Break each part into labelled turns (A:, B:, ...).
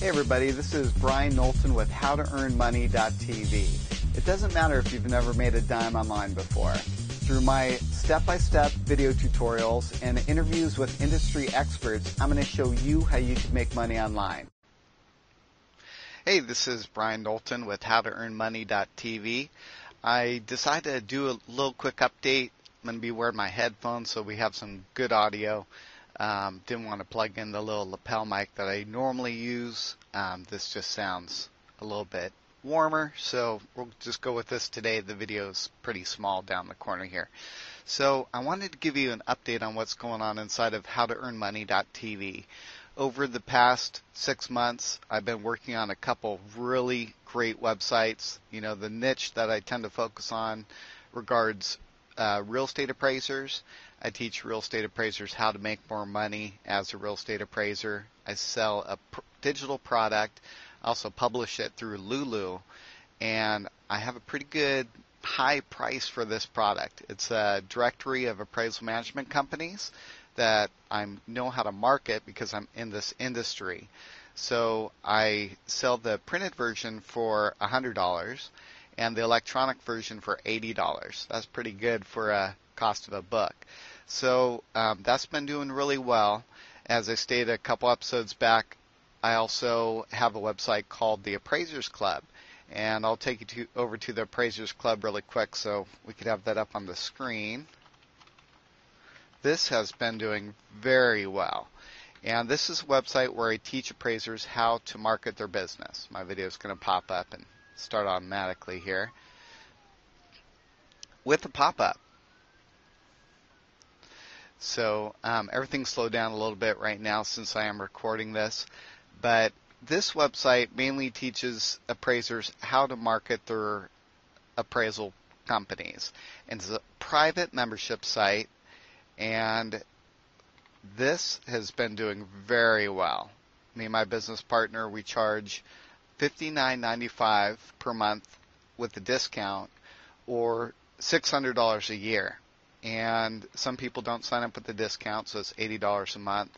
A: Hey everybody, this is Brian Knowlton with HowToEarnMoney.tv. It doesn't matter if you've never made a dime online before. Through my step-by-step video tutorials and interviews with industry experts, I'm going to show you how you can make money online. Hey, this is Brian Knowlton with HowToEarnMoney.tv. I decided to do a little quick update. I'm going to be wearing my headphones so we have some good audio. Um, didn't want to plug in the little lapel mic that I normally use. Um, this just sounds a little bit warmer, so we'll just go with this today. The video is pretty small down the corner here. So I wanted to give you an update on what's going on inside of howtoearnmoney.tv. Over the past six months, I've been working on a couple really great websites. You know, the niche that I tend to focus on regards uh, real estate appraisers. I teach real estate appraisers how to make more money as a real estate appraiser. I sell a pr- digital product, I also publish it through Lulu, and I have a pretty good high price for this product. It's a directory of appraisal management companies that I know how to market because I'm in this industry. So I sell the printed version for $100 and the electronic version for $80. That's pretty good for a cost of a book. So um, that's been doing really well. As I stated a couple episodes back, I also have a website called the Appraisers Club. And I'll take you to, over to the Appraisers Club really quick so we could have that up on the screen. This has been doing very well. And this is a website where I teach appraisers how to market their business. My video is going to pop up and start automatically here. With the pop-up, so um, everything's slowed down a little bit right now since I am recording this. But this website mainly teaches appraisers how to market their appraisal companies. And it's a private membership site, and this has been doing very well. Me and my business partner, we charge $59.95 per month with the discount, or $600 a year and some people don't sign up with the discount, so it's $80 a month.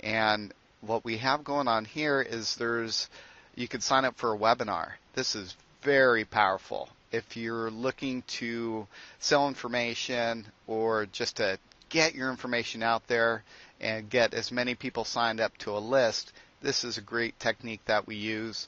A: And what we have going on here is there's you can sign up for a webinar. This is very powerful. If you're looking to sell information or just to get your information out there and get as many people signed up to a list, this is a great technique that we use.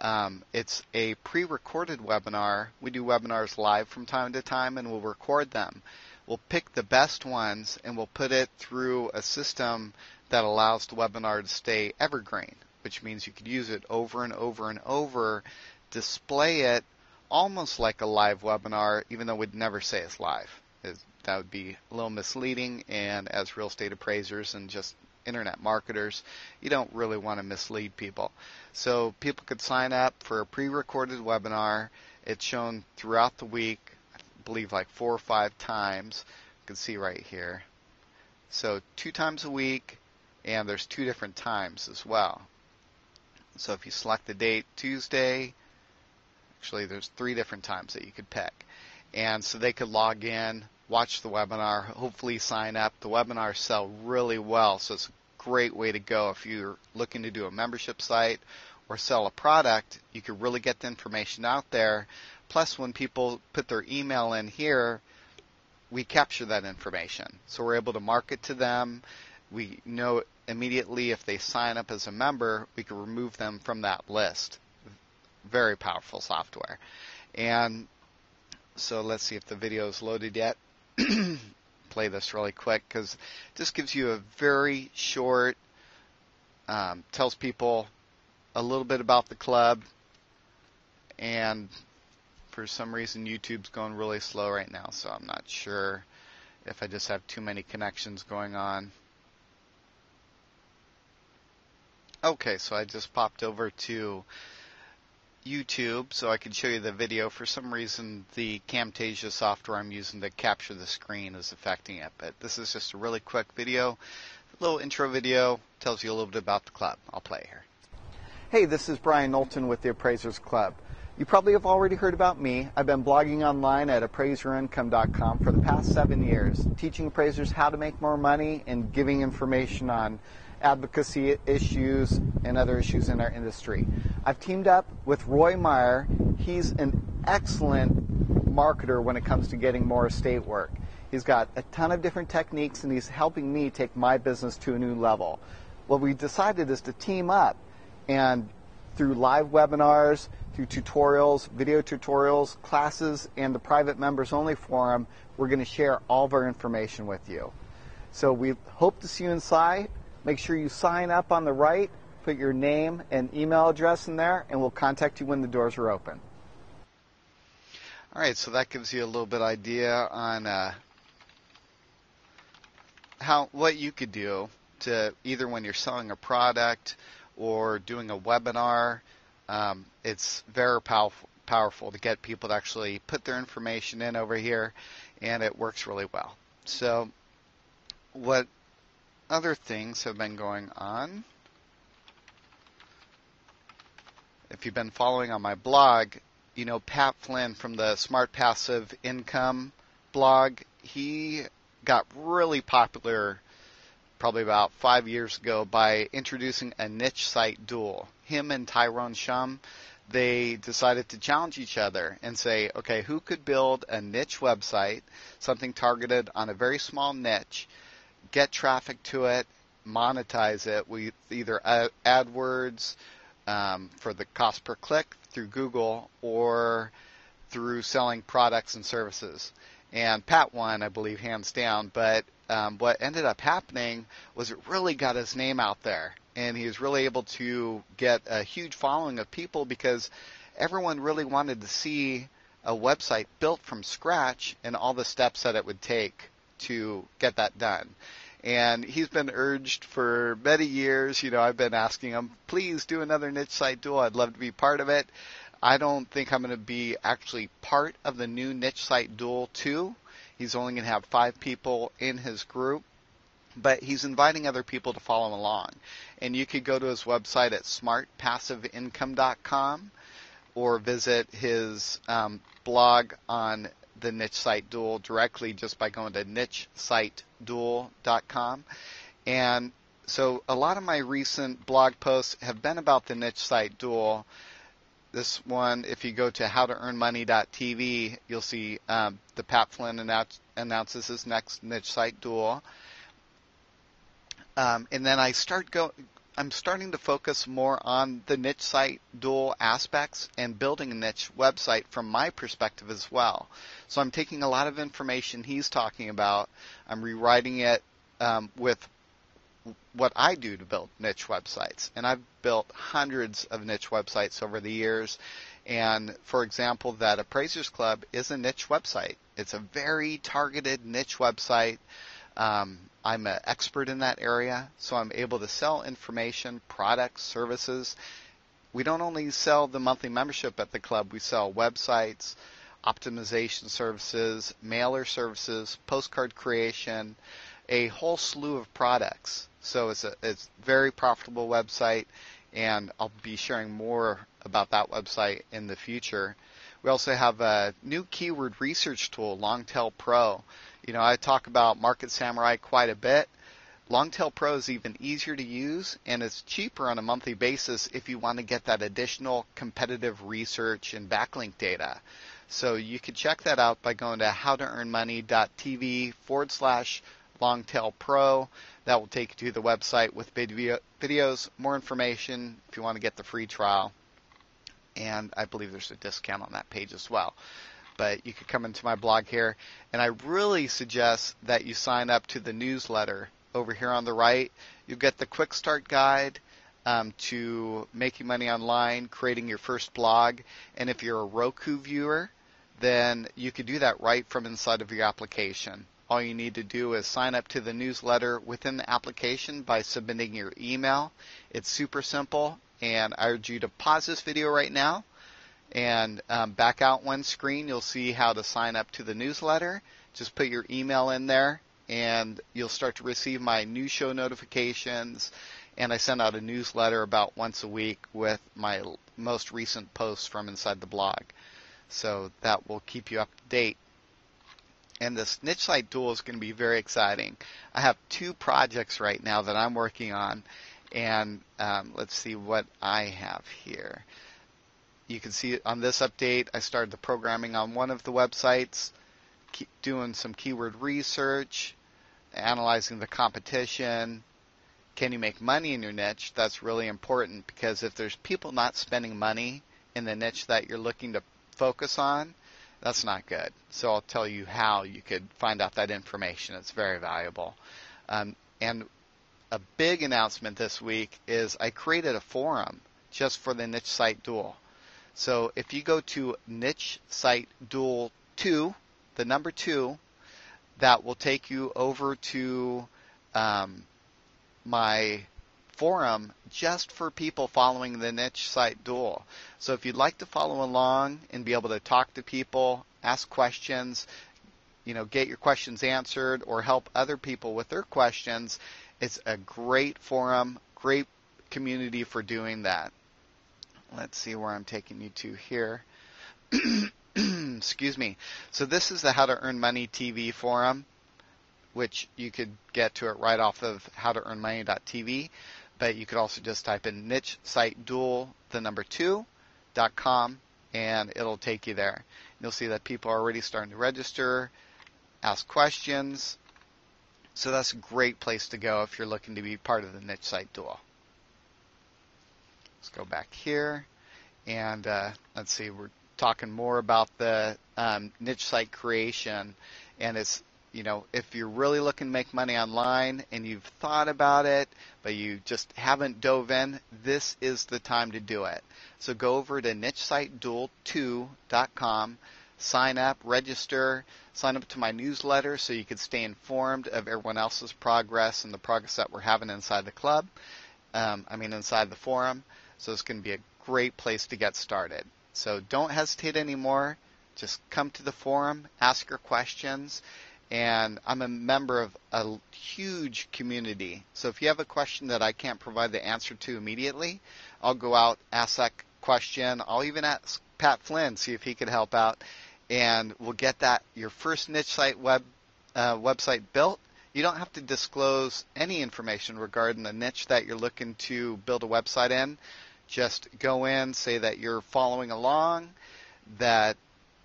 A: Um, it's a pre-recorded webinar. We do webinars live from time to time, and we'll record them we'll pick the best ones and we'll put it through a system that allows the webinar to stay evergreen, which means you could use it over and over and over, display it almost like a live webinar, even though we'd never say it's live. that would be a little misleading, and as real estate appraisers and just internet marketers, you don't really want to mislead people. So people could sign up for a pre-recorded webinar. It's shown throughout the week believe like four or five times. You can see right here. So two times a week, and there's two different times as well. So if you select the date Tuesday, actually there's three different times that you could pick. And so they could log in, watch the webinar, hopefully sign up. The webinars sell really well, so it's a great way to go if you're looking to do a membership site or sell a product. You could really get the information out there Plus, when people put their email in here, we capture that information. So we're able to market to them. We know immediately if they sign up as a member, we can remove them from that list. Very powerful software. And so let's see if the video is loaded yet. Play this really quick because this gives you a very short, um, tells people a little bit about the club and for some reason YouTube's going really slow right now, so I'm not sure if I just have too many connections going on. Okay, so I just popped over to YouTube so I can show you the video. For some reason, the Camtasia software I'm using to capture the screen is affecting it, but this is just a really quick video. A little intro video tells you a little bit about the club. I'll play here. Hey, this is Brian Knowlton with the Appraisers Club. You probably have already heard about me. I've been blogging online at appraiserincome.com for the past seven years, teaching appraisers how to make more money and giving information on advocacy issues and other issues in our industry. I've teamed up with Roy Meyer. He's an excellent marketer when it comes to getting more estate work. He's got a ton of different techniques and he's helping me take my business to a new level. What we decided is to team up and through live webinars, through tutorials, video tutorials, classes, and the private members only forum, we're going to share all of our information with you. So we hope to see you inside. Make sure you sign up on the right, put your name and email address in there, and we'll contact you when the doors are open.
B: All right, so that gives you a little bit idea on uh, how what you could do to either when you're selling a product or doing a webinar. Um, it's very powerful, powerful to get people to actually put their information in over here, and it works really well. So, what other things have been going on? If you've been following on my blog, you know Pat Flynn from the Smart Passive Income blog. He got really popular probably about five years ago by introducing a niche site duel. Him and Tyrone Shum, they decided to challenge each other and say, okay, who could build a niche website, something targeted on a very small niche, get traffic to it, monetize it with either AdWords um, for the cost per click through Google or through selling products and services. And Pat won, I believe, hands down. But um, what ended up happening was it really got his name out there, and he was really able to get a huge following of people because everyone really wanted to see a website built from scratch and all the steps that it would take to get that done. And he's been urged for many years. You know, I've been asking him, please do another niche site duel. I'd love to be part of it. I don't think I'm going to be actually part of the new niche site duel 2 He's only going to have five people in his group, but he's inviting other people to follow along. And you could go to his website at smartpassiveincome.com or visit his um, blog on the niche site duel directly just by going to nichesiteduel.com. And so a lot of my recent blog posts have been about the niche site duel this one, if you go to howtoearnmoney.tv, you'll see um, the Pat Flynn announce, announces his next niche site duel. Um, and then I start go. I'm starting to focus more on the niche site duel aspects and building a niche website from my perspective as well. So I'm taking a lot of information he's talking about. I'm rewriting it um, with what I do to build niche websites. And I've built hundreds of niche websites over the years. And for example, that Appraisers Club is a niche website. It's a very targeted niche website. Um, I'm an expert in that area, so I'm able to sell information, products, services. We don't only sell the monthly membership at the club, we sell websites, optimization services, mailer services, postcard creation, a whole slew of products. So it's a it's very profitable website, and I'll be sharing more about that website in the future. We also have a new keyword research tool, Longtail Pro. You know, I talk about Market Samurai quite a bit. Longtail Pro is even easier to use and it's cheaper on a monthly basis if you want to get that additional competitive research and backlink data. So you can check that out by going to howtoearnmoney.tv forward slash Longtail Pro. That will take you to the website with videos, more information if you want to get the free trial. And I believe there's a discount on that page as well. But you could come into my blog here. And I really suggest that you sign up to the newsletter over here on the right. You'll get the quick start guide. Um, to making money online, creating your first blog. And if you're a Roku viewer, then you could do that right from inside of your application. All you need to do is sign up to the newsletter within the application by submitting your email. It's super simple, and I urge you to pause this video right now and um, back out one screen. You'll see how to sign up to the newsletter. Just put your email in there, and you'll start to receive my new show notifications. And I send out a newsletter about once a week with my most recent posts from inside the blog. So that will keep you up to date
A: And this niche site duel is going to be very exciting. I have two projects right now that I'm working on, and um, let's see what I have here. You can see on this update, I started the programming on one of the websites, doing some keyword research, analyzing the competition. Can you make money in your niche? That's really important because if there's people not spending money in the niche that you're looking to focus on, that's not good. So I'll tell you how you could find out that information. It's very valuable. Um, and a big announcement this week is I created a forum just for the niche site duel. So if you go to niche site duel 2, the number 2, that will take you over to um, my forum just for people following the niche site duel. So if you'd like to follow along and be able to talk to people, ask questions, you know, get your questions answered or help other people with their questions, it's a great forum, great community for doing that. Let's see where I'm taking you to here. Excuse me. So this is the How to Earn Money TV forum, which you could get to it right off of howtoearnmoney.tv but you could also just type in niche site duel the number two, dot com, and it'll take you there. You'll see that people are already starting to register, ask questions. So that's a great place to go if you're looking to be part of the niche site duel. Let's go back here, and uh, let's see, we're talking more about the um, niche site creation, and it's you know, if you're really looking to make money online and you've thought about it, but you just haven't dove in, this is the time to do it. So go over to nichesiteduel2.com, sign up, register, sign up to my newsletter so you can stay informed of everyone else's progress and the progress that we're having inside the club. Um, I mean, inside the forum. So it's going to be a great place to get started. So don't hesitate anymore. Just come to the forum, ask your questions, and I'm a member of a huge community. So if you have a question that I can't provide the answer to immediately, I'll go out, ask that question. I'll even ask Pat Flynn, see if he could help out, and we'll get that your first niche site web uh, website built. You don't have to disclose any information regarding the niche that you're looking to build a website in. Just go in, say that you're following along, that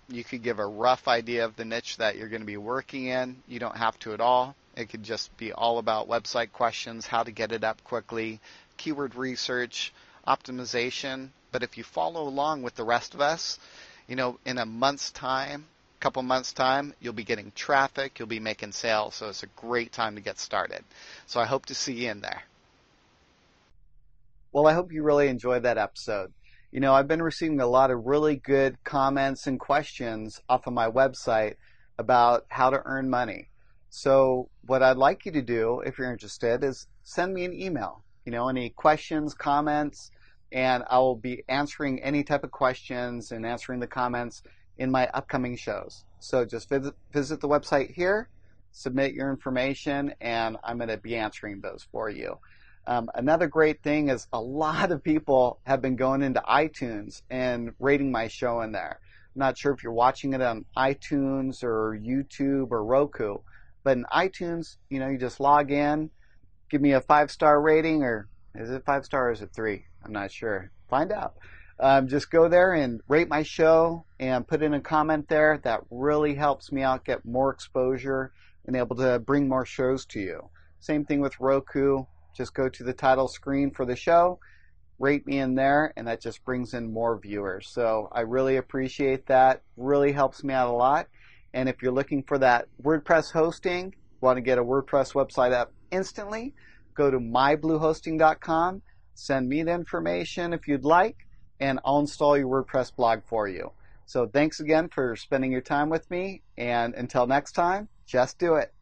A: you could give a rough idea of the niche that you're going to be working in. You don't have to at all. It could just be all about website questions, how to get it up quickly, keyword research, optimization. But if you follow along with the rest of us, you know, in a month's time, couple months time, you'll be getting traffic, you'll be making sales. So it's a great time to get started. So I hope to see you in there.
B: Well, I hope you really enjoyed that episode. You know, I've been receiving a lot of really good comments and questions off of my website about how to earn money. So, what I'd like you to do, if you're interested, is send me an email. You know, any questions, comments, and I will be answering any type of questions and answering the comments in my upcoming shows. So, just visit, visit the website here, submit your information, and I'm going to be answering those for you. Um, another great thing is a lot of people have been going into iTunes and rating my show in there. I'm not sure if you're watching it on iTunes or YouTube or Roku, but in iTunes, you know, you just log in, give me a five star rating, or is it five star or is it three? I'm not sure. Find out. Um, just go there and rate my show and put in a comment there. That really helps me out get more exposure and able to bring more shows to you. Same thing with Roku. Just go to the title screen for the show, rate me in there, and that just brings in more viewers. So I really appreciate that. Really helps me out a lot. And if you're looking for that WordPress hosting, want to get a WordPress website up instantly, go to mybluehosting.com, send me the information if you'd like, and I'll install your WordPress blog for you. So thanks again for spending your time with me, and until next time, just do it.